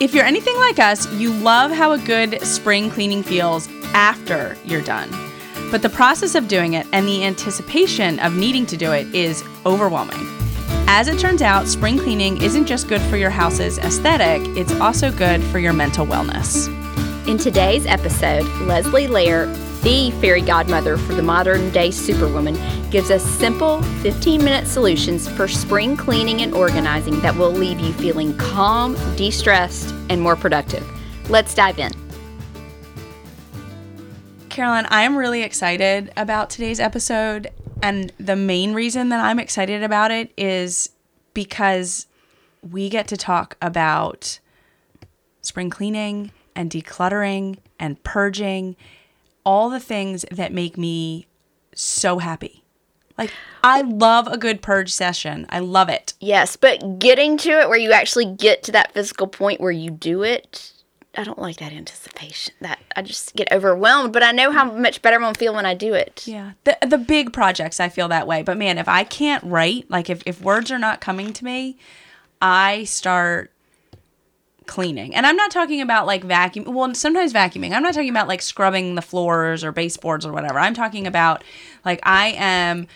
If you're anything like us, you love how a good spring cleaning feels after you're done. But the process of doing it and the anticipation of needing to do it is overwhelming. As it turns out, spring cleaning isn't just good for your house's aesthetic, it's also good for your mental wellness. In today's episode, Leslie Lehr, the fairy godmother for the modern day superwoman, gives us simple 15 minute solutions for spring cleaning and organizing that will leave you feeling calm, de stressed, and more productive. Let's dive in. Carolyn, I'm really excited about today's episode. And the main reason that I'm excited about it is because we get to talk about spring cleaning and decluttering and purging, all the things that make me so happy. Like, I love a good purge session. I love it. Yes, but getting to it where you actually get to that physical point where you do it, I don't like that anticipation. That I just get overwhelmed, but I know how much better I'm gonna feel when I do it. Yeah. The the big projects I feel that way. But man, if I can't write, like if, if words are not coming to me, I start cleaning. And I'm not talking about like vacuum well sometimes vacuuming. I'm not talking about like scrubbing the floors or baseboards or whatever. I'm talking about like I am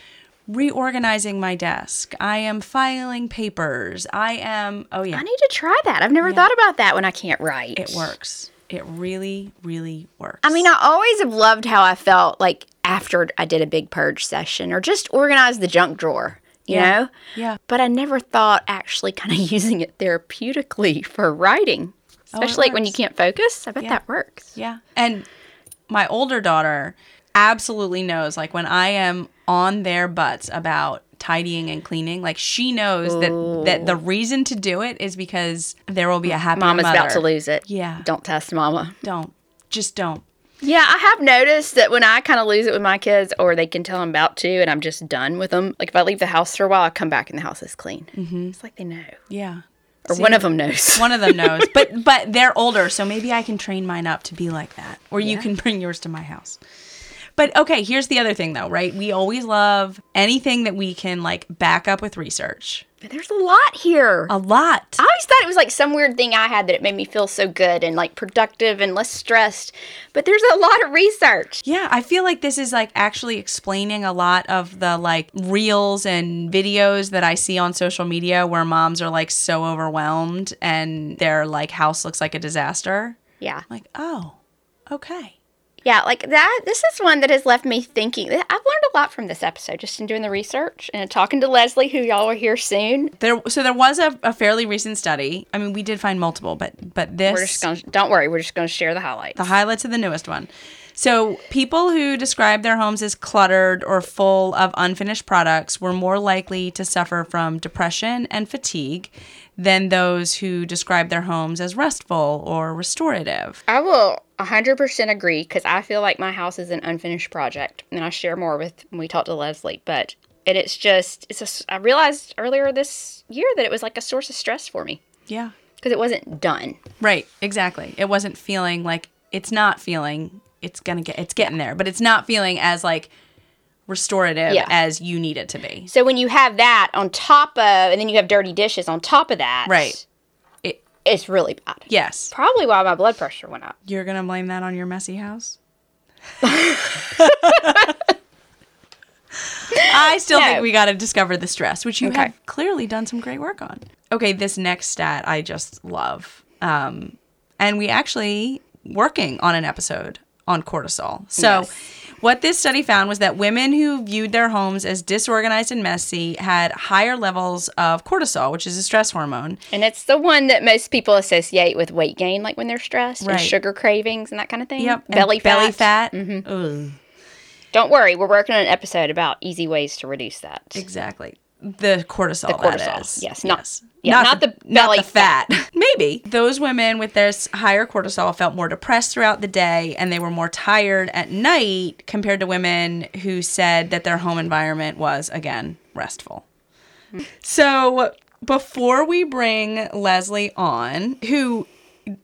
reorganizing my desk. I am filing papers. I am oh yeah. I need to try that. I've never thought about that when I can't write. It works. It really, really works. I mean, I always have loved how I felt like after I did a big purge session or just organized the junk drawer, you Yeah. know? Yeah. But I never thought actually kind of using it therapeutically for writing, Oh, especially like when you can't focus. I bet Yeah. that works. Yeah. And my older daughter absolutely knows like when I am on their butts about tidying and cleaning, like she knows that that the reason to do it is because there will be a happy Mama's mother. about to lose it. Yeah. Don't test mama. Don't. Just don't. Yeah, I have noticed that when I kind of lose it with my kids, or they can tell I'm about to, and I'm just done with them. Like if I leave the house for a while, I come back and the house is clean. Mm-hmm. It's like they know, Yeah. or one of them knows. One of them knows. but but they're older, so maybe I can train mine up to be like that. Or you can bring yours to my house. But okay, here's the other thing though, right? We always love anything that we can like back up with research. There's a lot here. A lot. I always thought it was like some weird thing I had that it made me feel so good and like productive and less stressed. But there's a lot of research. Yeah, I feel like this is like actually explaining a lot of the like reels and videos that I see on social media where moms are like so overwhelmed and their like house looks like a disaster. Yeah. Like, oh, okay. Yeah, like that. This is one that has left me thinking. I've learned a lot from this episode just in doing the research and talking to Leslie, who y'all will hear soon. There, so there was a, a fairly recent study. I mean, we did find multiple, but but this We're just going don't worry, we're just going to share the highlights. the highlights of the newest one. So, people who describe their homes as cluttered or full of unfinished products were more likely to suffer from depression and fatigue than those who describe their homes as restful or restorative. I will 100% agree because I feel like my house is an unfinished project. And I share more with when we talk to Leslie. But and it's just, it's a I realized earlier this year that it was like a source of stress for me Yeah. because it wasn't done. Right, exactly. It wasn't feeling like it's not feeling it's going to get it's getting there, but it's not feeling as like restorative Yeah. as you need it to be. So when you have that on top of, and then you have dirty dishes on top of that, Right. It, It's really bad. yes. Probably why my blood pressure went up. You're going to blame that on your messy house? I still No. think we got to discover the stress, which you Okay. have clearly done some great work on. Okay, this next stat I just love. Um, and we actually working on an episode on cortisol. So, Yes. What this study found was that women who viewed their homes as disorganized and messy had higher levels of cortisol, which is a stress hormone. And it's the one that most people associate with weight gain, like when they're stressed, Right. and sugar cravings and that kind of thing. Yep, and Belly fat. Belly fat. Mm-hmm. Ugh. Don't worry, we're working on an episode about easy ways to reduce that. Exactly. The cortisol. The cortisol, That is. yes, not- yeah, not the not belly the fat. Maybe those women with their s- higher cortisol felt more depressed throughout the day, and they were more tired at night compared to women who said that their home environment was again restful. So before we bring Leslie on, who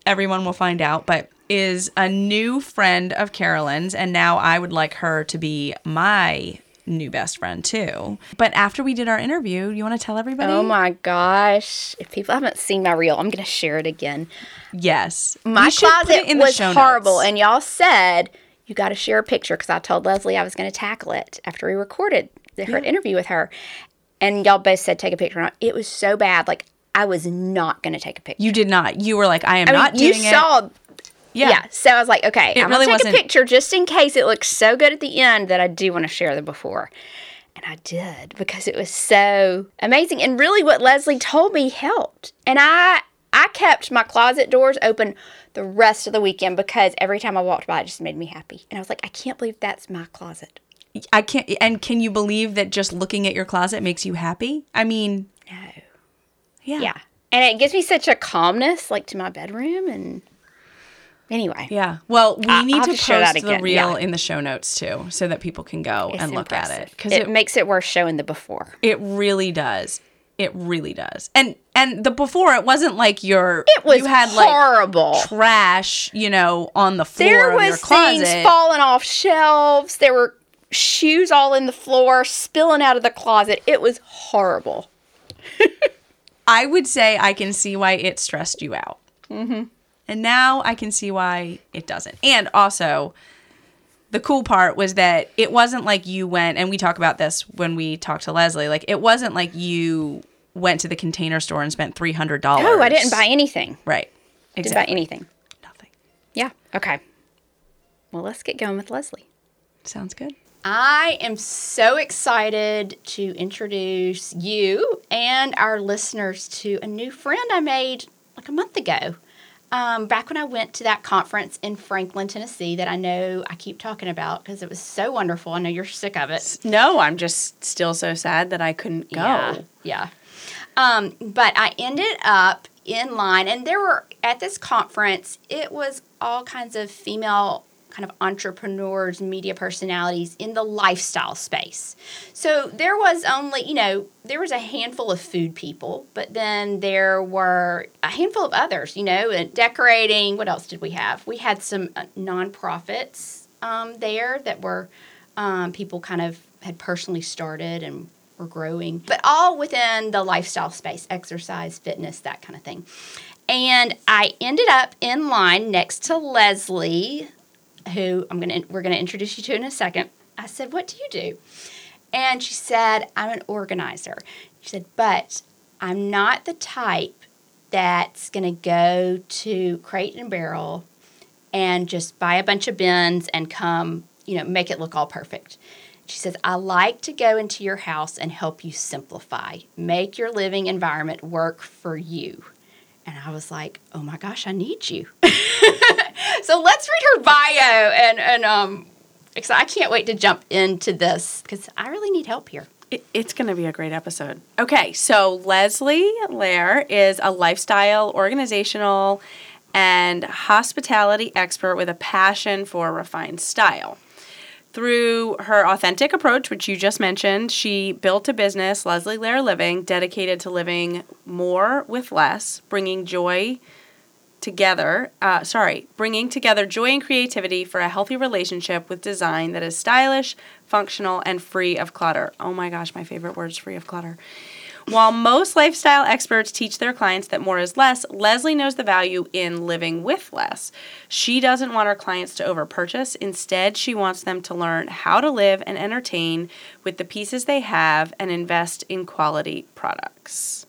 everyone will find out, but is a new friend of Carolyn's, and now I would like her to be my new best friend too. But after we did our interview, you want to tell everybody? Oh my gosh. If people haven't seen my reel, I'm going to share it again. Yes. My We should put closet was horrible. notes. And y'all said you got to share a picture because I told Leslie I was going to tackle it after we recorded the, her interview with her. And y'all both said take a picture. It was so bad. Like, I was not going to take a picture. you did not. You were like, I am I mean, not you doing it. saw. Yeah. Yeah. So I was like, okay, It I'm really gonna take wasn't- a picture just in case it looks so good at the end that I do want to share the before. And I did because it was so amazing. And really what Leslie told me helped. And I I kept my closet doors open the rest of the weekend because every time I walked by it just made me happy. And I was like, I can't believe that's my closet. I can't. And can you believe that just looking at your closet makes you happy? I mean, No. yeah. Yeah. And it gives me such a calmness like to my bedroom and anyway. Yeah. Well, we I- need to that post the reel yeah. in the show notes too, so that people can go It's and look at it because it, it, makes it worth showing the before. it really does. It really does. And and the before it wasn't like your It was you had like horrible. trash, you know, on the floor there was things falling off shelves. There were shoes all in the floor, spilling out of the closet. It was horrible. I would say I can see why it stressed you out. Mm-hmm. And now I can see why it doesn't. And also, the cool part was that it wasn't like you went, and we talk about this when we talk to Leslie, like it wasn't like you went to the container store and spent $300. Oh, I didn't buy anything. Right. Exactly. Didn't buy anything. Nothing. Yeah. Okay. Well, let's get going with Leslie. Sounds good. I am so excited to introduce you and our listeners to a new friend I made like a month ago. Um, back when I went to that conference in Franklin, Tennessee, that I know I keep talking about because it was so wonderful. I know you're sick of it. No, I'm just still so sad that I couldn't go. Yeah. Yeah. Um, but I ended up in line, and there were at this conference, it was all kinds of female kind of entrepreneurs, media personalities in the lifestyle space. So there was only, you know, there was a handful of food people, but then there were a handful of others, you know, and decorating. What else did we have? We had some uh, nonprofits um, there that were um, people kind of had personally started and were growing, but all within the lifestyle space exercise, fitness, that kind of thing. And I ended up in line next to Leslie, who I'm gonna we're gonna introduce you to in a second. I said, "What do you do?" And she said, "I'm an organizer." She said, "But I'm not the type that's gonna go to Crate and Barrel and just buy a bunch of bins and come, you know, make it look all perfect." She says, I like to go into your house and help you simplify, make your living environment work for you. And I was like, oh my gosh, I need you. so let's read her bio and, and um, I can't wait to jump into this because I really need help here. It, it's going to be a great episode. Okay, so Leslie Lehr is a lifestyle, organizational, and hospitality expert with a passion for refined style. Through her authentic approach, which you just mentioned, she built a business, Leslie Lehr Living, dedicated to living more with less, bringing joy together, uh, sorry, bringing together joy and creativity for a healthy relationship with design that is stylish, functional, and free of clutter. Oh my gosh, my favorite word is free of clutter. While most lifestyle experts teach their clients that more is less, Leslie knows the value in living with less. She doesn't want her clients to overpurchase. Instead, she wants them to learn how to live and entertain with the pieces they have and invest in quality products.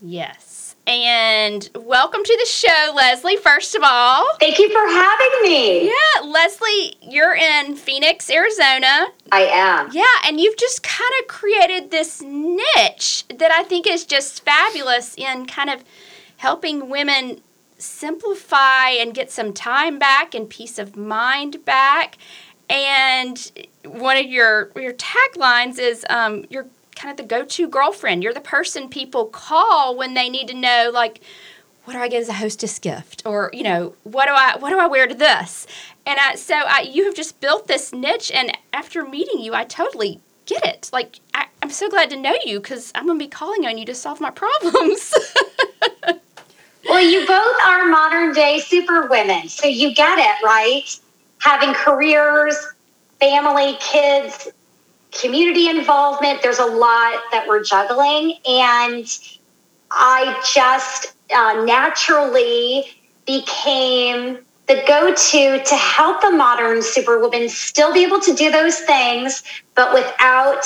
Yes. And welcome to the show, Leslie, first of all. Thank you for having me. Yeah, Leslie, you're in Phoenix, Arizona. I am. Yeah, and you've just kind of created this niche that I think is just fabulous in kind of helping women simplify and get some time back and peace of mind back. And one of your your taglines is um, you're kind of the go-to girlfriend. You're the person people call when they need to know like what do I get as a hostess gift or you know what do I what do I wear to this and I, so I, you have just built this niche and after meeting you I totally get it like I, I'm so glad to know you because I'm gonna be calling on you to solve my problems Well, you both are modern day super women, so you get it, right? Having careers, family, kids, community involvement. There's a lot that we're juggling. And I just uh, naturally became the go to to help the modern superwoman still be able to do those things, but without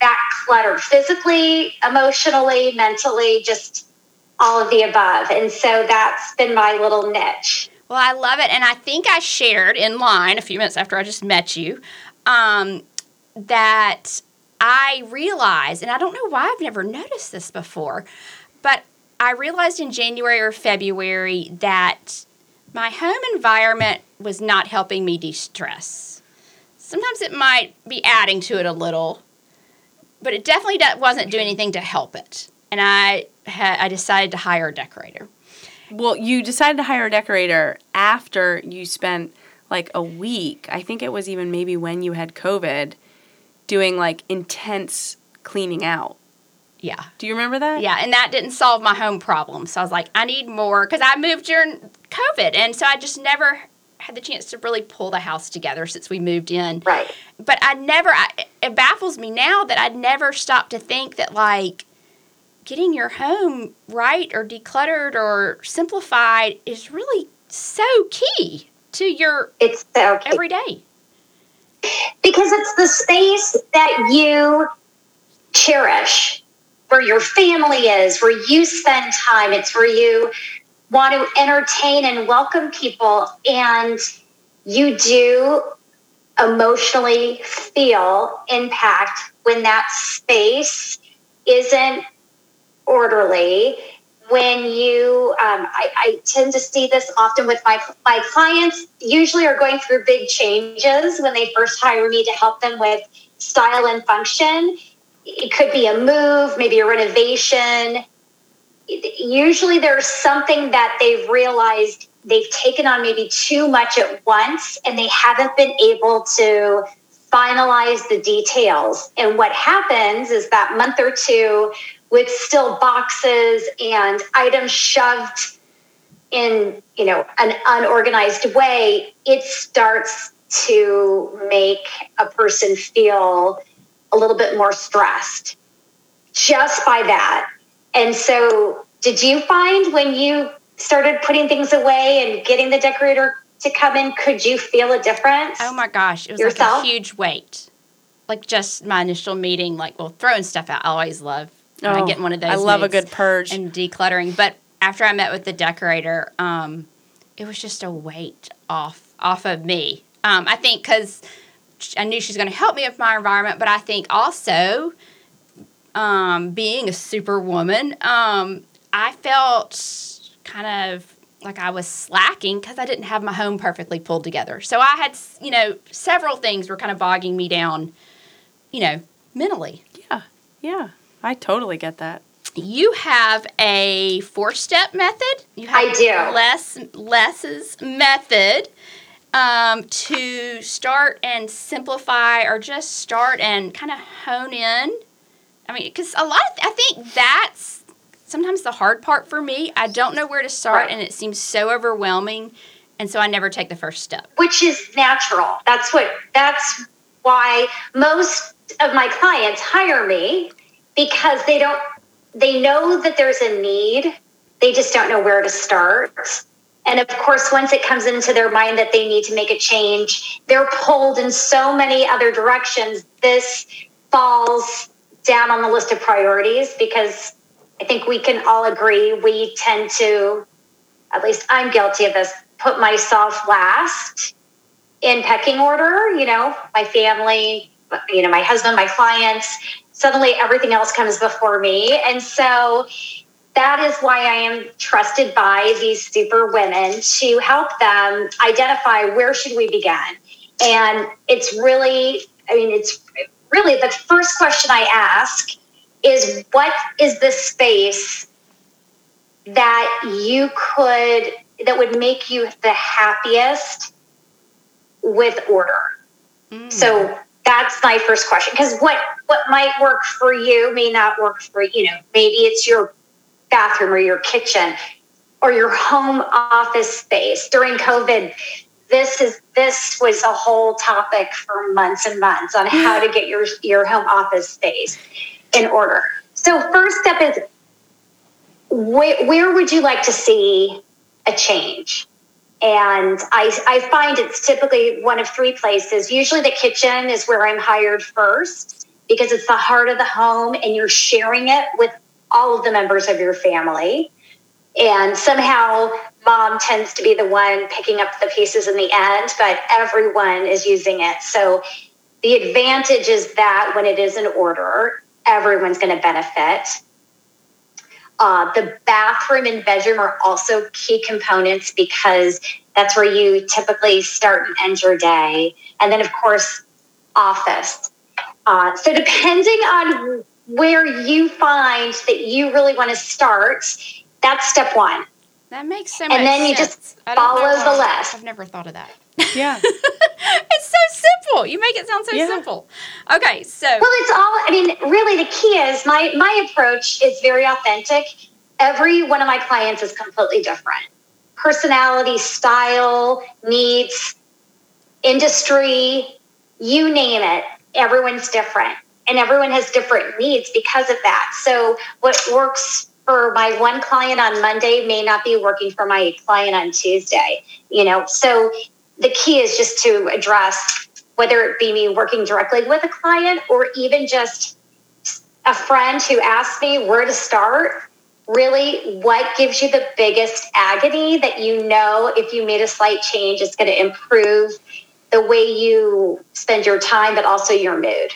that clutter physically, emotionally, mentally, just all of the above. And so that's been my little niche. Well, I love it. And I think I shared in line a few minutes after I just met you um, that I realized, and I don't know why I've never noticed this before, but I realized in January or February that my home environment was not helping me de stress. Sometimes it might be adding to it a little, but it definitely wasn't doing anything to help it. And I, had, I decided to hire a decorator. Well, you decided to hire a decorator after you spent like a week. I think it was even maybe when you had COVID doing like intense cleaning out. Yeah. Do you remember that? Yeah, and that didn't solve my home problem. So I was like, I need more because I moved during COVID, and so I just never had the chance to really pull the house together since we moved in. Right. But I never. I, it baffles me now that I'd never stopped to think that like getting your home right or decluttered or simplified is really so key to your it's so key. every day. Because it's the space that you cherish, where your family is, where you spend time. It's where you want to entertain and welcome people. And you do emotionally feel impact when that space isn't orderly when you um, I, I, tend to see this often with my my clients usually are going through big changes when they first hire me to help them with style and function. It could be a move maybe a renovation. Usually there's something that they've realized they've taken on maybe too much at once and they haven't been able to finalize the details. And what happens is that month or two with still boxes and items shoved in you know an unorganized way it starts to make a person feel a little bit more stressed just by that and so did you find when you started putting things away and getting the decorator to come in could you feel a difference oh my gosh it was yourself? like a huge weight like just my initial meeting like well throwing stuff out i always love Oh, I get one of those. I love a good purge. and decluttering. But after I met with the decorator, um, it was just a weight off off of me. Um, I think because I knew she's going to help me with my environment, but I think also um, being a superwoman, um, I felt kind of like I was slacking because I didn't have my home perfectly pulled together. So I had, you know, several things were kind of bogging me down, you know, mentally. Yeah, yeah. I totally get that. You have a four-step method. You have I do. Les Les's method um, to start and simplify, or just start and kind of hone in. I mean, because a lot of I think that's sometimes the hard part for me. I don't know where to start, Right. and it seems so overwhelming, and so I never take the first step. which is natural. That's what that's why most of my clients hire me because they don't they know that there's a need. They just don't know where to start. And of course, once it comes into their mind that they need to make a change, they're pulled in so many other directions. This falls down on the list of priorities because I think we can all agree we tend to, at least I'm guilty of this, put myself last in pecking order, you know, my family, you know, my husband, my clients. Suddenly everything else comes before me. And so that is why I am trusted by these super women to help them identify where should we begin. And it's really, I mean, it's really the first question I ask is what is the space that you could that would make you the happiest with order? Mm. So that's my first question because what what might work for you may not work for you know maybe it's your bathroom or your kitchen or your home office space during covid this is this was a whole topic for months and months on how to get your your home office space in order. So first step is where, where would you like to see a change? And I, I find it's typically one of three places. Usually the kitchen is where I'm hired first because it's the heart of the home and you're sharing it with all of the members of your family. And somehow mom tends to be the one picking up the pieces in the end, but everyone is using it. So the advantage is that when it is in order, everyone's going to benefit. Uh, the bathroom and bedroom are also key components because that's where you typically start and end your day. And then, of course, office. Uh, so, depending on where you find that you really want to start, that's step one. That makes so And much then you just I don't know follow the list. I've never thought of that. Yeah. it's so simple. You make it sound so Yeah. simple. Okay, so Well, it's all, I mean, really, the key is my, my approach is very authentic. Every one of my clients is completely different personality, style, needs, industry, you name it. Everyone's different. And everyone has different needs because of that. So, what works for my one client on Monday may not be working for my client on Tuesday. You know, so the key is just to address whether it be me working directly with a client or even just a friend who asked me where to start. Really, what gives you the biggest agony that you know if you made a slight change, it's going to improve the way you spend your time, but also your mood.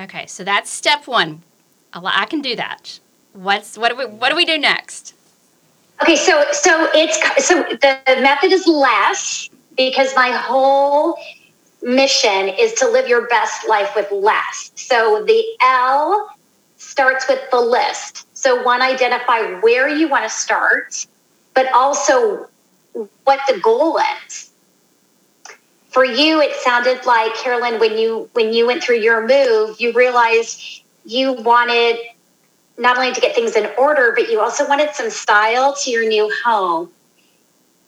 okay, so that's step one. I I can do that. What's what do we what do we do next? Okay, so so it's so the method is less because my whole mission is to live your best life with less. So the L starts with the list. So one identify where you want to start, but also what the goal is. For you, it sounded like Carolyn when you when you went through your move, you realized you wanted not only to get things in order, but you also wanted some style to your new home.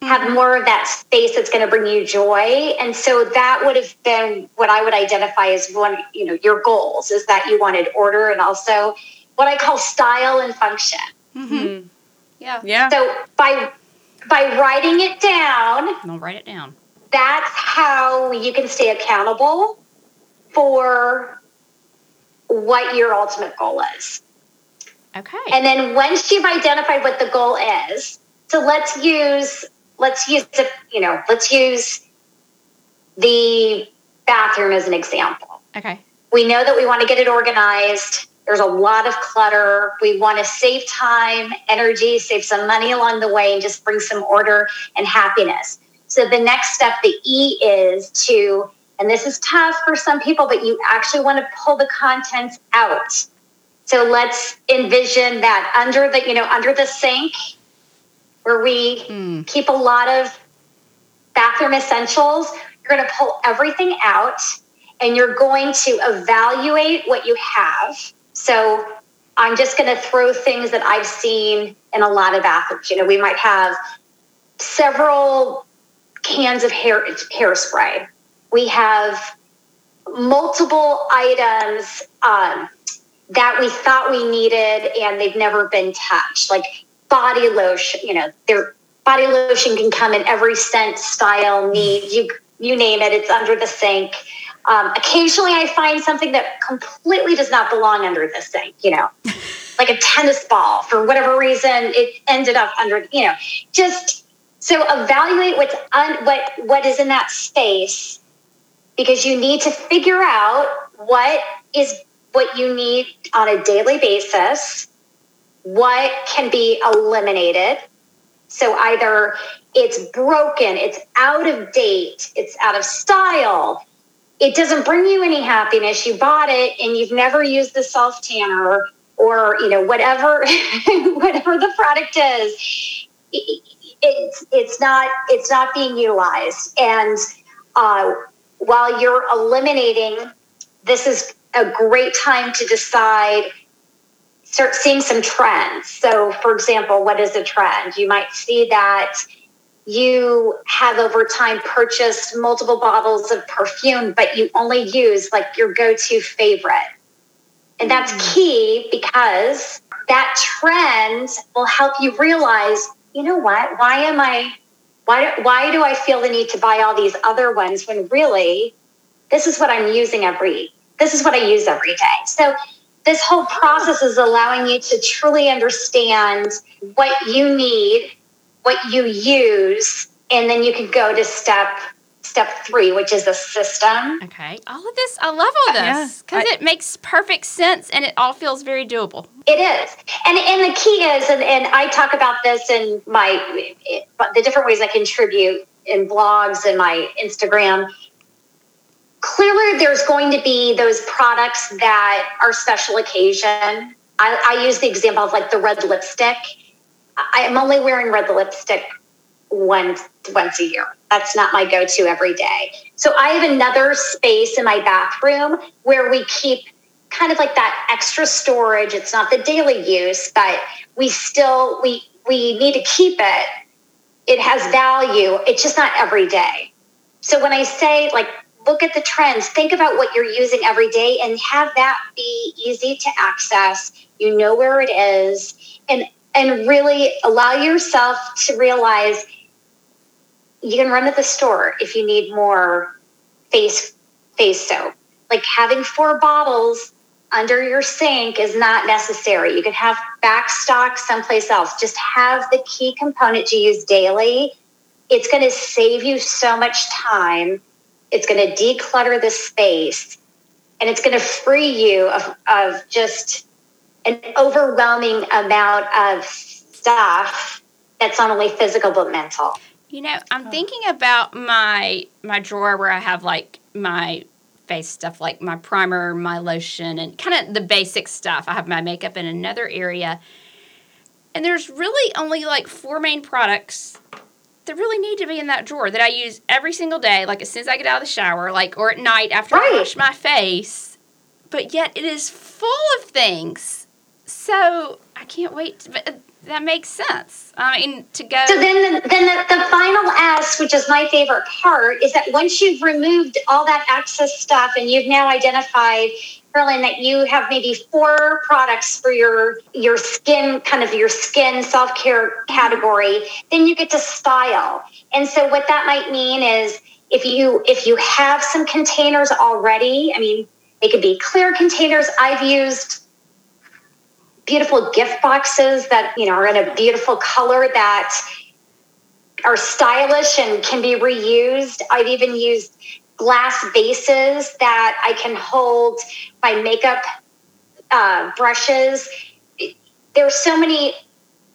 Have more of that space that's going to bring you joy. And so that would have been what I would identify as one, you know, your goals is that you wanted order and also what I call style and function. Mm-hmm. Yeah, Yeah. So by by writing it down, I'll write it down. that's how you can stay accountable for what your ultimate goal is. Okay. And then once you've identified what the goal is, so let's use let's use the you know let's use the bathroom as an example. okay. We know that we want to get it organized. There's a lot of clutter. We want to save time, energy, save some money along the way, and just bring some order and happiness. So the next step, the E, is to, and this is tough for some people, but you actually want to pull the contents out. So let's envision that under the, you know, under the sink, where we Mm. keep a lot of bathroom essentials, you're going to pull everything out and you're going to evaluate what you have. So I'm just going to throw things that I've seen in a lot of bathrooms. You know, we might have several cans of hair hairspray. We have multiple items um, that we thought we needed and they've never been touched, like body lotion. You know, their body lotion can come in every scent, style, need. You you name it. It's under the sink. Um, occasionally, I find something that completely does not belong under the sink. You know, like a tennis ball for whatever reason it ended up under. You know, just so evaluate what's un, what what is in that space because you need to figure out what is what you need on a daily basis, what can be eliminated. So either it's broken, it's out of date, it's out of style, it doesn't bring you any happiness. You bought it and you've never used the self tanner or you know whatever whatever the product is. It- It's it's not it's not being utilized and. Uh, while you're eliminating, this is a great time to decide, start seeing some trends. So, for example, what is a trend? You might see that you have over time purchased multiple bottles of perfume, but you only use like your go to favorite. And that's Mm. key because that trend will help you realize, you know what? Why am I, why, why do I feel the need to buy all these other ones when really this is what I'm using every, this is what I use every day. So this whole process is allowing you to truly understand what you need, what you use, and then you can go to step step three, which is a system. Okay. All of this, I love all this because I- it makes perfect sense and it all feels very doable. It is, and and the key is, and, and I talk about this in my eh, the different ways I contribute in blogs and my Instagram. Clearly, there's going to be those products that are special occasion. I, I use the example of like the red lipstick. I am only wearing red lipstick once once a year. That's not my go-to every day. So I have another space in my bathroom where we keep kind of like that extra storage. It's not the daily use, but we still we we need to keep it. It has value. It's just not every day. So when I say like look at the trends, think about what you're using every day and have that be easy to access. You know where it is and and really allow yourself to realize you can run to the store if you need more face face soap. Like having four bottles under your sink is not necessary. You can have back stock someplace else. Just have the key component to use daily. It's going to save you so much time. It's going to declutter the space and it's going to free you of, of just an overwhelming amount of stuff that's not only physical but mental. You know, I'm oh. thinking about my my drawer where I have like my face stuff, like my primer, my lotion, and kind of the basic stuff. I have my makeup in another area, and there's really only like four main products that really need to be in that drawer that I use every single day, like as soon as I get out of the shower, like or at night after I wash my face. But yet it is full of things, so I can't wait. To, but uh, that makes sense. I mean, to go. So then, the, then the, the final S, which is my favorite part, is that once you've removed all that excess stuff and you've now identified, That you have maybe four products for your your skin, kind of your skin self care category, then you get to style. And so what that might mean is if you if you have some containers already, I mean, they could be clear containers. I've used beautiful gift boxes that you know are in a beautiful color that are stylish and can be reused. I've even used glass vases that I can hold my makeup uh, brushes. There are so many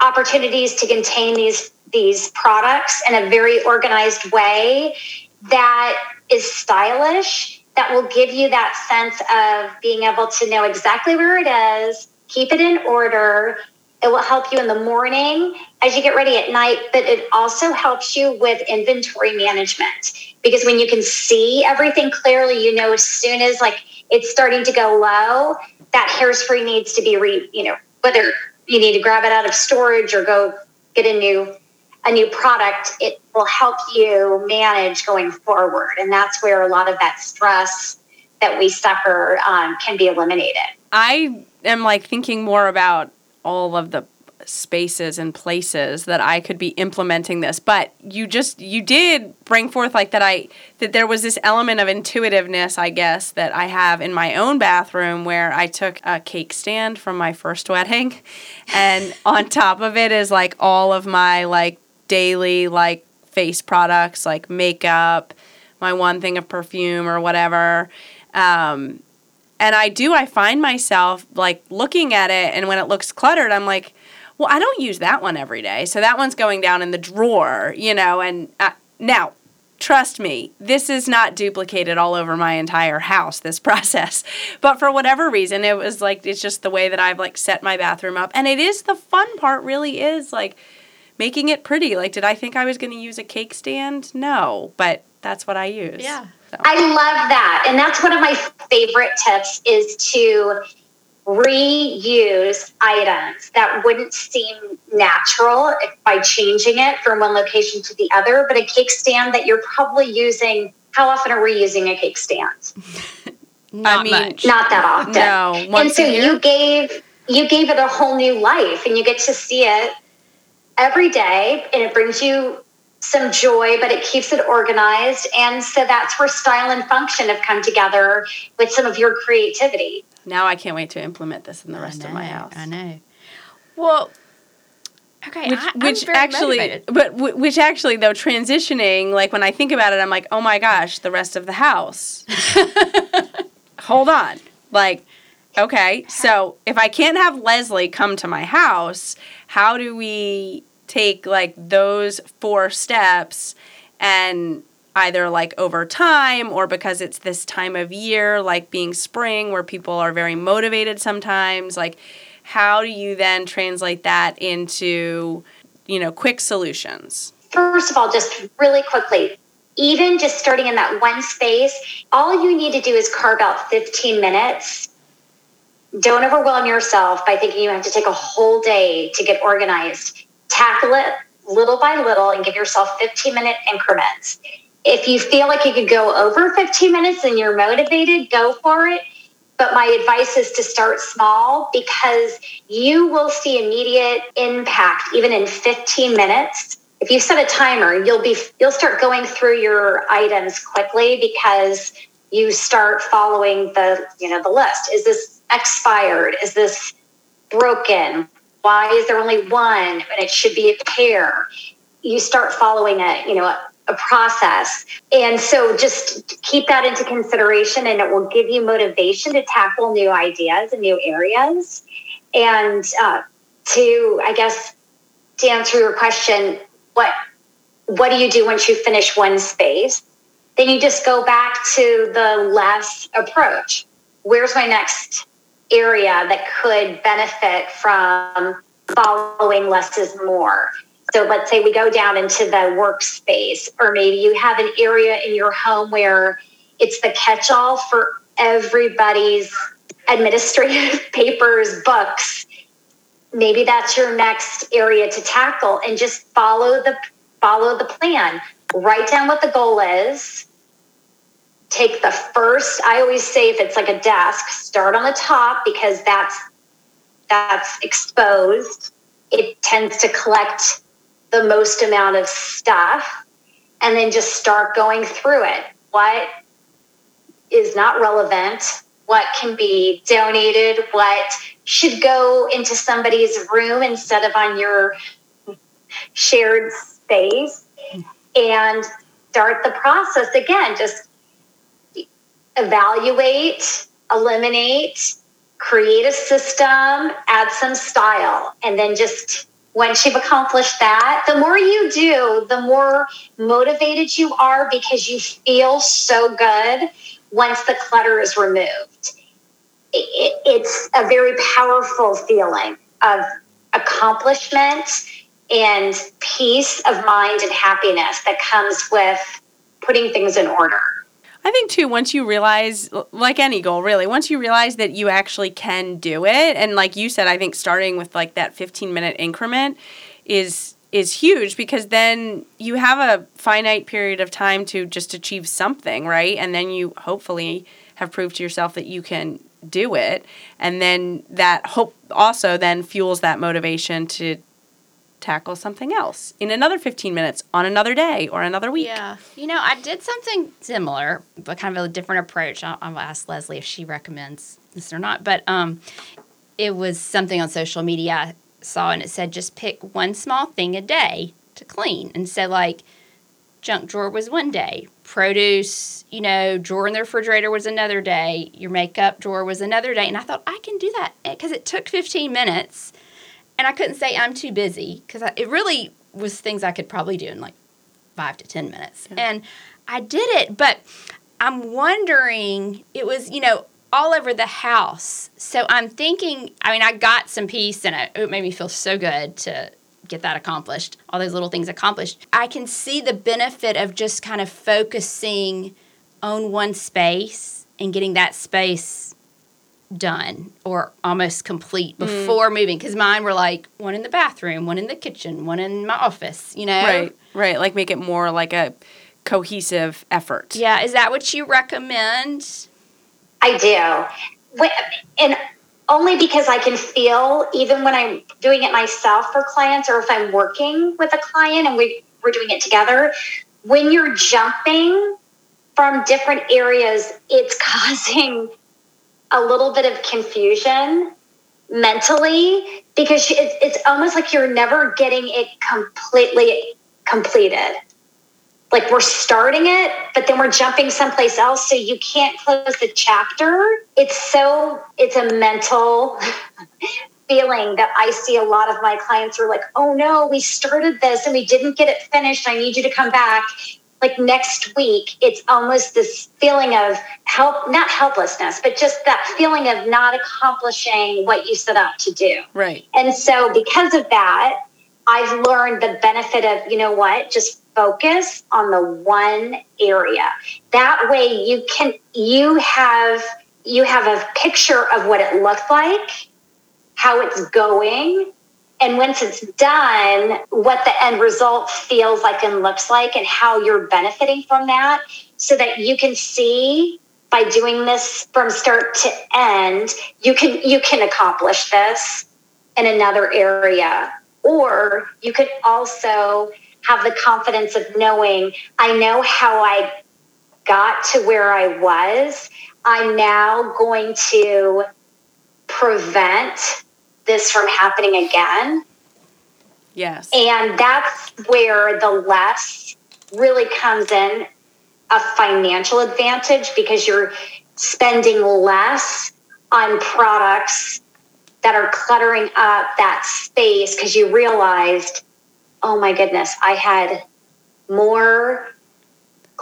opportunities to contain these these products in a very organized way that is stylish that will give you that sense of being able to know exactly where it is keep it in order it will help you in the morning as you get ready at night but it also helps you with inventory management because when you can see everything clearly you know as soon as like it's starting to go low that hairspray needs to be re you know whether you need to grab it out of storage or go get a new a new product it will help you manage going forward. And that's where a lot of that stress that we suffer um, can be eliminated. I am like thinking more about all of the spaces and places that I could be implementing this. But you just you did bring forth like that I that there was this element of intuitiveness, I guess, that I have in my own bathroom where I took a cake stand from my first wedding and on top of it is like all of my like daily like face products like makeup, my one thing of perfume or whatever. Um, and I do, I find myself like looking at it, and when it looks cluttered, I'm like, well, I don't use that one every day. So that one's going down in the drawer, you know. And uh, now, trust me, this is not duplicated all over my entire house, this process. But for whatever reason, it was like, it's just the way that I've like set my bathroom up. And it is the fun part, really is like making it pretty. Like, did I think I was going to use a cake stand? No, but that's what I use. Yeah. So. I love that. And that's one of my favorite tips is to reuse items that wouldn't seem natural by changing it from one location to the other, but a cake stand that you're probably using. How often are we using a cake stand? Not I mean, much. Not that often. No, and once so a year? you gave you gave it a whole new life, and you get to see it every day, and it brings you some joy, but it keeps it organized. And so that's where style and function have come together with some of your creativity. Now I can't wait to implement this in the rest I of my house. I know. Well, okay. Which, I, which actually, motivated. but w- which actually though transitioning, like when I think about it, I'm like, oh my gosh, the rest of the house. Hold on, like, okay, so if I can't have Leslie come to my house, how do we take like those four steps and either like over time or because it's this time of year, like being spring, where people are very motivated sometimes, like how do you then translate that into you know quick solutions First of all, just really quickly, even just starting in that one space, all you need to do is carve out 15 minutes. Don't overwhelm yourself by thinking you have to take a whole day to get organized. Tackle it little by little and give yourself 15 minute increments. If you feel like you could go over 15 minutes and you're motivated, go for it. But my advice is to start small because you will see immediate impact even in 15 minutes. If you set a timer, you'll be you'll start going through your items quickly because you start following the, you know, the list. Is this expired? Is this broken? Why is there only one and it should be a pair? You start following a, you know, a, process. And so just keep that into consideration and it will give you motivation to tackle new ideas and new areas. And uh, to, I guess, to answer your question, what what do you do once you finish one space? Then you just go back to the less approach. Where's my next area that could benefit from following less is more? So let's say we go down into the workspace, or maybe you have an area in your home where it's the catch all for everybody's administrative papers, books. Maybe that's your next area to tackle and just follow the follow the plan. Write down what the goal is. Take the first, I always say if it's like a desk, start on the top because that's that's exposed. It tends to collect the most amount of stuff and then just start going through it. What is not relevant? What can be donated? What should go into somebody's room instead of on your shared space? And start the process again. Just evaluate, eliminate, create a system, add some style, and then just once you've accomplished that, the more you do, the more motivated you are because you feel so good once the clutter is removed. It, it's a very powerful feeling of accomplishment and peace of mind and happiness that comes with putting things in order. I think too, once you realize, like any goal, really, once you realize that you actually can do it, and like you said, I think starting with like that 15 minute increment is is huge because then you have a finite period of time to just achieve something, right? And then you hopefully have proved to yourself that you can do it, and then that hope also then fuels that motivation to tackle something else in another 15 minutes on another day or another week. Yeah. You know, I did something similar, but kind of a different approach. I'll, I'll ask Leslie if she recommends this or not. But um, it was something on social media I saw, and it said just pick one small thing a day to clean. And so, like, junk drawer was one day, produce, you know, drawer in the refrigerator was another day, your makeup drawer was another day. And I thought, I can do that because it took 15 minutes. And I couldn't say I'm too busy because it really was things I could probably do in like five to 10 minutes. And I did it, but I'm wondering, it was, you know, all over the house. So I'm thinking, I mean, I got some peace and it, it made me feel so good to get that accomplished, all those little things accomplished. I can see the benefit of just kind of focusing on one space and getting that space done or almost complete mm. before moving because mine were like one in the bathroom one in the kitchen one in my office you know Right, right. Like make it more like a cohesive effort. yeah is that what you recommend I do. And only because I can feel, even when I'm doing it myself for clients or if I'm working with a client and we, we're doing it together, when you're jumping from different areas, it's causing a little bit of confusion mentally because it's, it's almost like you're never getting it completely completed like we're starting it, but then we're jumping someplace else, so you can't close the chapter. It's so it's a mental feeling that I see a lot of my clients are like, oh no, we started this and we didn't get it finished. I need you to come back. Like next week, it's almost this feeling of help, not helplessness, but just that feeling of not accomplishing what you set out to do. Right. And so, because of that, I've learned the benefit of, you know what, just focus on the one area. That way you can, you have, you have a picture of what it looked like, how it's going. And once it's done, what the end result feels like and looks like, and how you're benefiting from that, so that you can see by doing this from start to end, you can you can accomplish this in another area. Or you could also have the confidence of knowing I know how I got to where I was. I'm now going to prevent this from happening again. Yes. And that's where the less really comes in a financial advantage because you're spending less on products that are cluttering up that space because you realized, oh my goodness, I had more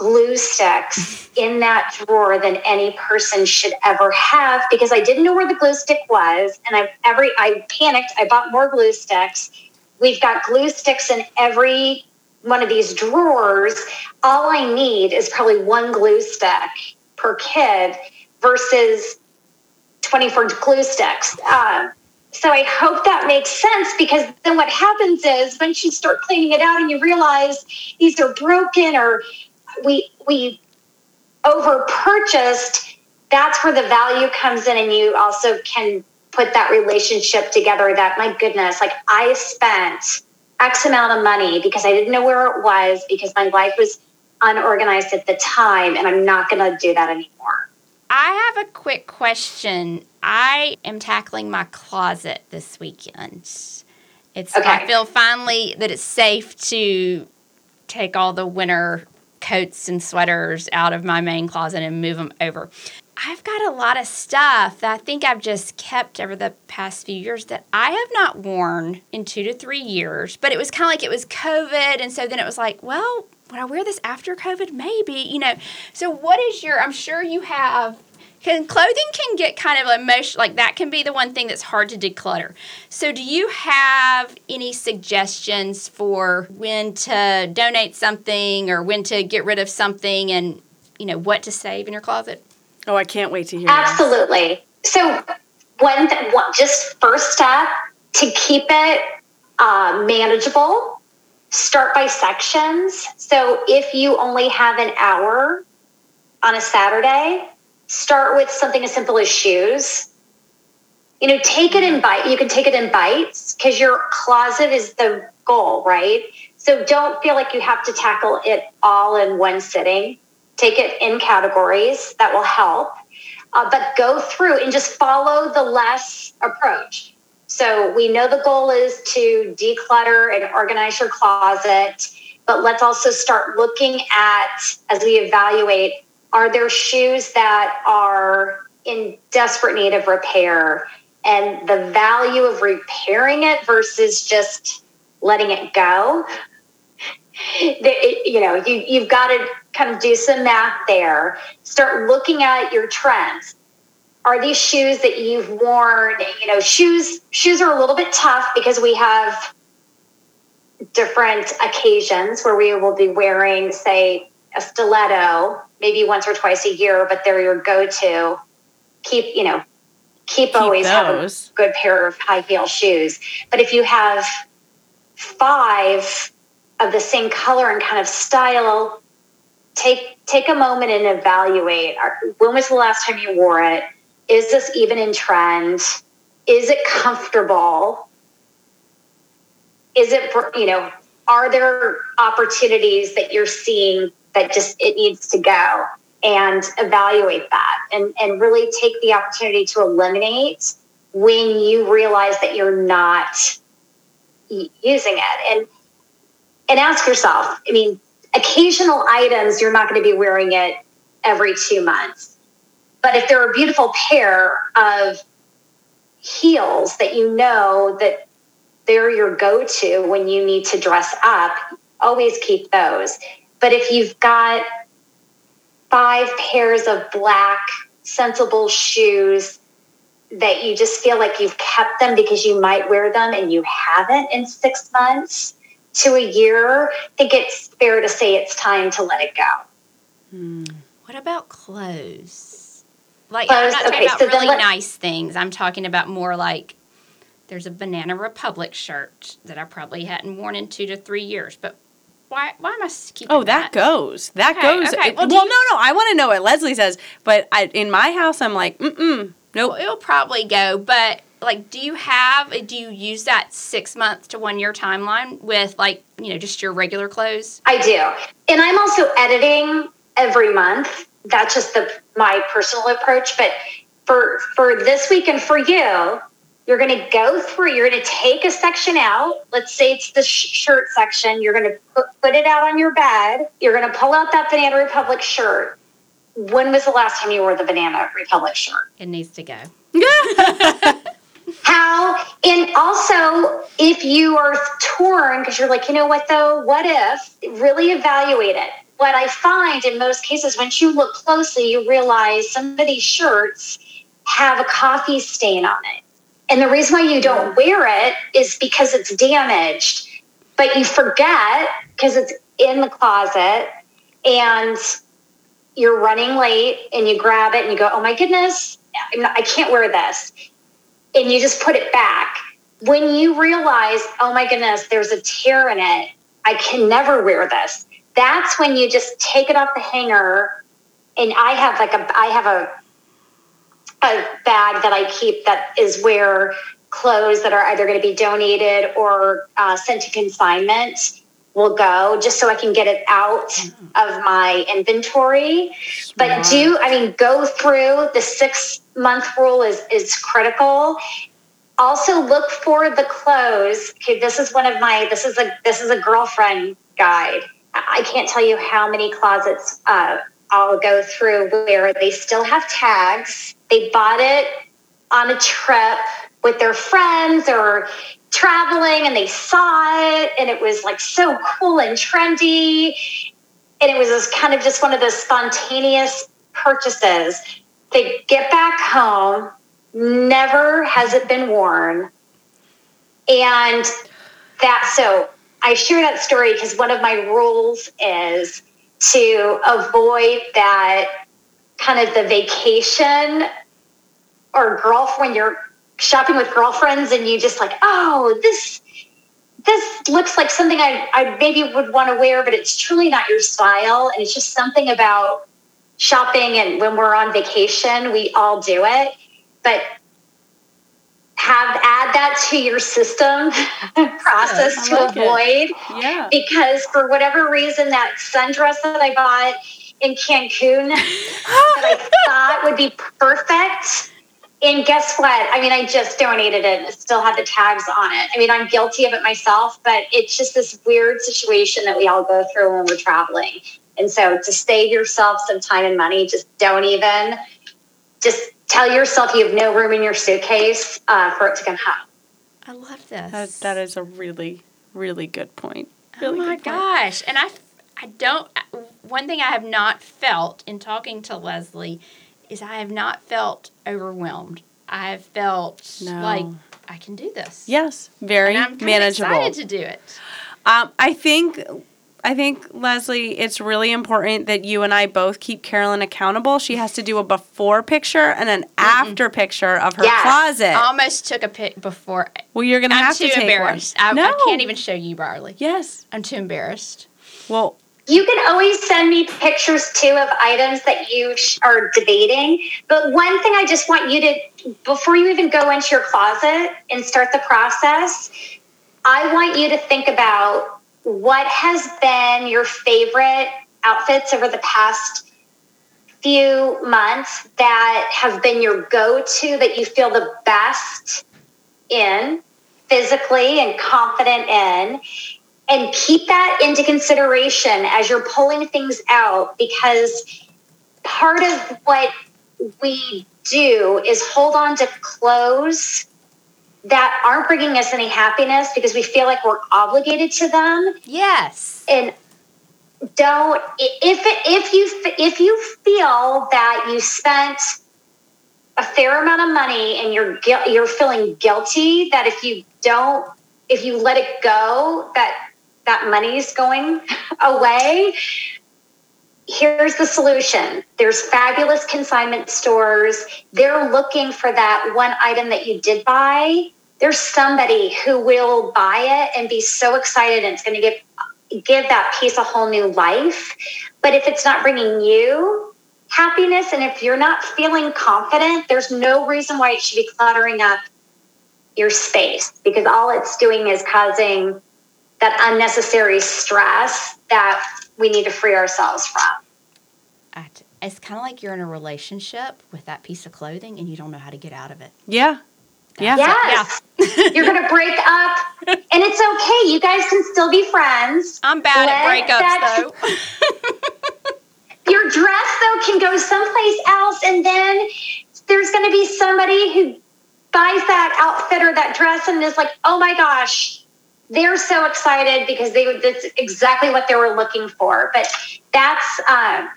glue sticks in that drawer than any person should ever have because I didn't know where the glue stick was and I every I panicked, I bought more glue sticks. We've got glue sticks in every one of these drawers. All I need is probably one glue stick per kid versus 24 glue sticks. Um, so I hope that makes sense because then what happens is once you start cleaning it out and you realize these are broken or we we over purchased, that's where the value comes in and you also can put that relationship together that my goodness, like I spent X amount of money because I didn't know where it was because my life was unorganized at the time and I'm not gonna do that anymore. I have a quick question. I am tackling my closet this weekend. It's I feel finally that it's safe to take all the winter coats and sweaters out of my main closet and move them over. I've got a lot of stuff that I think I've just kept over the past few years that I have not worn in two to three years. But it was kind of like it was COVID. And so then it was like, well, would I wear this after COVID? Maybe, you know. So, what is your, I'm sure you have, can clothing can get kind of emotional, like that can be the one thing that's hard to declutter. So, do you have any suggestions for when to donate something or when to get rid of something and, you know, what to save in your closet? Oh, I can't wait to hear. that. Absolutely. So, one, th- one just first step to keep it uh, manageable, start by sections. So, if you only have an hour on a Saturday, start with something as simple as shoes. You know, take it in bite. You can take it in bites because your closet is the goal, right? So don't feel like you have to tackle it all in one sitting. Take it in categories. That will help. Uh, but go through and just follow the less approach. So we know the goal is to declutter and organize your closet, but let's also start looking at as we evaluate are there shoes that are in desperate need of repair? And the value of repairing it versus just letting it go? You know you, you've got to kind of do some math there. Start looking at your trends. Are these shoes that you've worn you know shoes shoes are a little bit tough because we have different occasions where we will be wearing say a stiletto maybe once or twice a year but they're your go-to keep you know keep, always have a good pair of high heel shoes. But if you have five of the same color and kind of style, take take a moment and evaluate. When was the last time you wore it? Is this even in trend? Is it comfortable? Is it you know? Are there opportunities that you're seeing that just it needs to go? And evaluate that, and and really take the opportunity to eliminate when you realize that you're not using it and and ask yourself i mean occasional items you're not going to be wearing it every two months but if there are a beautiful pair of heels that you know that they're your go-to when you need to dress up always keep those but if you've got five pairs of black sensible shoes that you just feel like you've kept them because you might wear them and you haven't in six months to a year, I think it's fair to say it's time to let it go. Hmm. What about clothes? Like Clothes, I'm not talking okay, about so really let- nice things. I'm talking about more like there's a Banana Republic shirt that I probably hadn't worn in two to three years. But why? Why am I keeping Oh, that goes. That Okay, goes. okay. Well, Well, do no, no. I want to know what Leslie says. But I, in my house, I'm like, mm-mm. Nope. Well, it'll probably go. But like, do you have? Uh, do you use that six month to one year timeline with like you know just your regular clothes? I do. And I'm also editing every month. That's just the my personal approach. But for for this week and for you, you're going to go through. You're going to take a section out. Let's say it's the sh- shirt section. You're going to put, put it out on your bed. You're going to pull out that Banana Republic shirt. When was the last time you wore the Banana Republic shirt? It needs to go. How, and also if you are torn because you're like, you know what though, what if, really evaluate it. What I find in most cases, once you look closely, you realize some of these shirts have a coffee stain on it. And the reason why you don't wear it is because it's damaged, but you forget because it's in the closet and you're running late and you grab it and you go, oh my goodness, I can't wear this and you just put it back. When you realize, oh my goodness, there's a tear in it, I can never wear this. That's when you just take it off the hanger. And I have like a, I have a, a bag that I keep that is where clothes that are either going to be donated or uh, sent to consignment will go, just so I can get it out of my inventory. But do I mean go through the six month rule is is critical. Also look for the clothes. Okay, this is one of my this is a this is a girlfriend guide. I I can't tell you how many closets uh, I'll go through where they still have tags. They bought it on a trip with their friends or traveling and they saw it and it was like so cool and trendy and it was this kind of just one of those spontaneous purchases. They get back home, never has it been worn. And that, so I share that story because one of my rules is to avoid that kind of the vacation or girlfriend, you're shopping with girlfriends and you just like, oh, this this looks like something I, I maybe would want to wear, but it's truly not your style. And it's just something about shopping and when we're on vacation, we all do it. But have add that to your system process to like it. avoid Yeah. because for whatever reason that sundress that I bought in Cancun that I thought would be perfect. And guess what? I mean, I just donated it and it still had the tags on it. I mean, I'm guilty of it myself, but it's just this weird situation that we all go through when we're traveling. And so to save yourself some time and money, just don't even, just tell yourself you have no room in your suitcase uh, for it to come home. I love this. That, that is a really, really good point. Oh my good point. gosh. And I, I don't, one thing I have not felt in talking to Leslie is I have not felt overwhelmed. I have felt No. like I can do this. Yes, very And I'm manageable. excited to do it. Um, I think I think Leslie, it's really important that you and I both keep Carolyn accountable. She has to do a before picture and an after picture of her Yes. closet. I almost took a pic before. well, you're gonna I'm have to take one. I, no, I can't even show you, Barley. Yes. I'm too embarrassed. Well, You can always send me pictures too of items that you are debating. But one thing I just want you to, before you even go into your closet and start the process, I want you to think about what has been your favorite outfits over the past few months that have been your go to that you feel the best in physically and confident in and keep that into consideration as you're pulling things out because part of what we do is hold on to clothes that aren't bringing us any happiness because we feel like we're obligated to them Yes. and don't if if you if you feel that you spent a fair amount of money and you're you're feeling guilty that if you don't if you let it go that that money's going away here's the solution. There's fabulous consignment stores. They're looking for that one item that you did buy. There's somebody who will buy it and be so excited and it's going to give give that piece a whole new life. But if it's not bringing you happiness and if you're not feeling confident, there's no reason why it should be cluttering up your space because all it's doing is causing that unnecessary stress that we need to free ourselves from. It's kind of like you're in a relationship with that piece of clothing and you don't know how to get out of it. yeah. Yeah. Yes. You're going to break up and it's okay. You guys can still be friends. I'm bad Let at breakups that- though. your dress though can go someplace else and then there's going to be somebody who buys that outfit or that dress and is like oh my gosh they're so excited because they that's exactly what they were looking for. But that's um,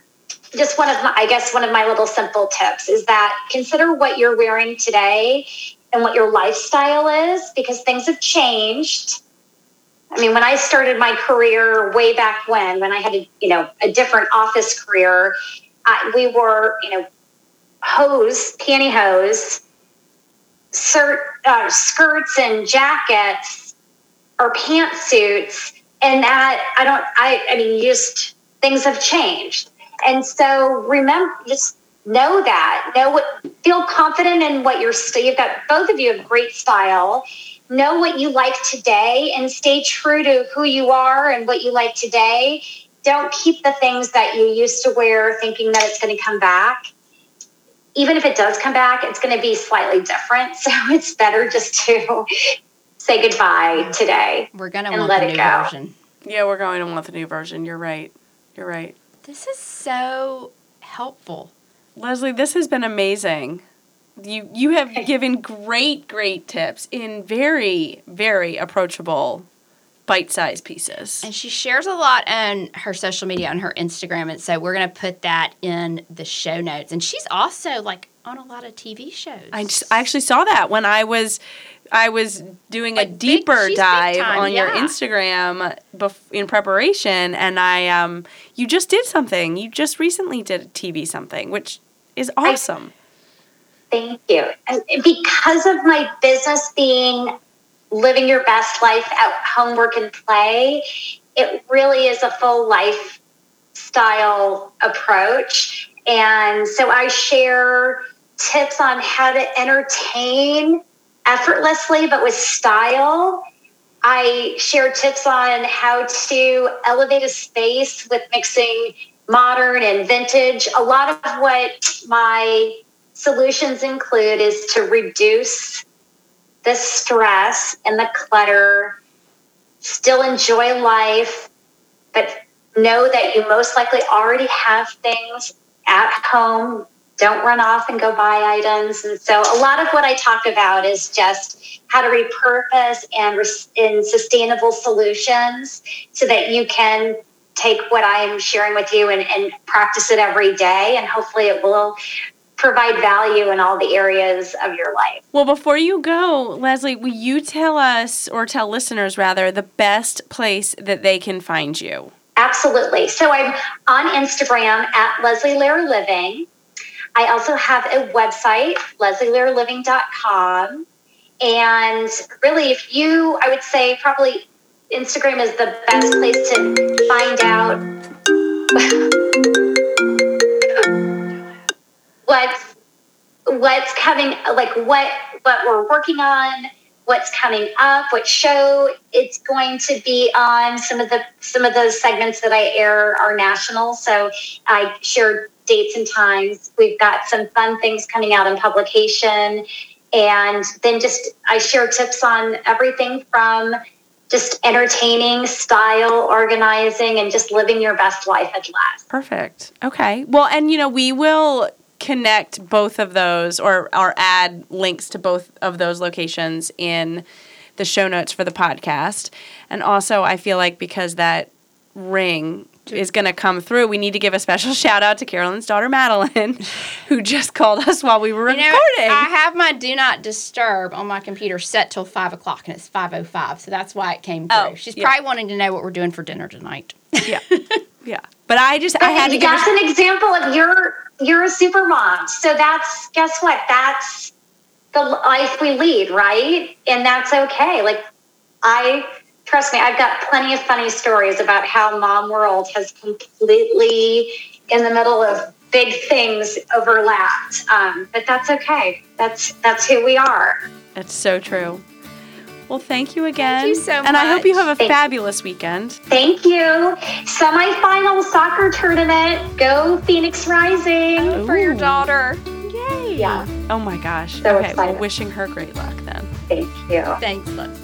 just one of my i guess one of my little simple tips is that consider what you're wearing today and what your lifestyle is because things have changed. I mean, when I started my career way back when, when I had a you know a different office career, we were you know hose, pantyhose, cert, uh, skirts and jackets or pantsuits, and that I don't. I I mean, just things have changed, and so remember, just know that, know what, feel confident in what you're. You've got both of you have great style know what you like today and stay true to who you are and what you like today. Don't keep the things that you used to wear thinking that it's going to come back. Even if it does come back, it's going to be slightly different. So it's better just to say goodbye today. We're going to And want let the it go. version. Yeah, we're going to want the new version. You're right. You're right. This is so helpful. Leslie, this has been amazing. You you have given great great tips in very very approachable bite-sized pieces. And she shares a lot on her social media, on her Instagram. And so we're going to put that in the show notes. And she's also like on a lot of TV shows. I, just, I actually saw that when I was I was doing a Like big- deeper big dive time, on your. Instagram bef- in preparation, and I um you just did something. You just recently did a TV something, which is awesome. Thank you. Because of my business being living your best life at home, work, and play, it really is a full lifestyle approach. And so I share tips on how to entertain effortlessly, but with style. I share tips on how to elevate a space with mixing modern and vintage. A lot of what my solutions include is to reduce the stress and the clutter, still enjoy life, but know that you most likely already have things at home. Don't run off and go buy items. And so, a lot of what I talk about is just how to repurpose and in sustainable solutions so that you can take what I'm sharing with you and, and practice it every day. And hopefully, it will provide value in all the areas of your life. Well, before you go, Leslie, will you tell us or tell listeners rather the best place that they can find you? Absolutely. So I'm on Instagram at Leslie Lehr Living. I also have a website, leslielehrliving.com. And really, if you, I would say probably Instagram is the best place to find out what's what's coming, like what what we're working on, what's coming up, what show it's going to be on. Some of the some of those segments that I air are national, so I share dates and times. We've got some fun things coming out in publication, and then just I share tips on everything from just entertaining, style, organizing, and just living your best life at last. Perfect. Okay. Well, and you know, we will connect both of those or or add links to both of those locations in the show notes for the podcast. And also, I feel like because that ring is going to come through, we need to give a special shout out to Carolyn's daughter Madeline, who just called us while we were You know, recording. I have my do not disturb on my computer set till five o'clock, and it's five o five. So that's why it came through. Oh, She's yeah. probably wanting to know what we're doing for dinner tonight. yeah, yeah. But I just I had to give. that's a- an example of you're you're a super mom. So that's guess what? That's the life we lead, right? And that's okay. Like I trust me, I've got plenty of funny stories about how mom world has completely in the middle of big things overlapped. Um, but that's okay. That's that's who we are. That's so true. Well, thank you again. you so And I hope you have a Thank- fabulous weekend. Thank you. Semifinal soccer tournament. Go Phoenix Rising. For your daughter. Yay. Yeah. Oh my gosh. So okay. Well, wishing her great luck then. Thank you. Thanks, Leslie.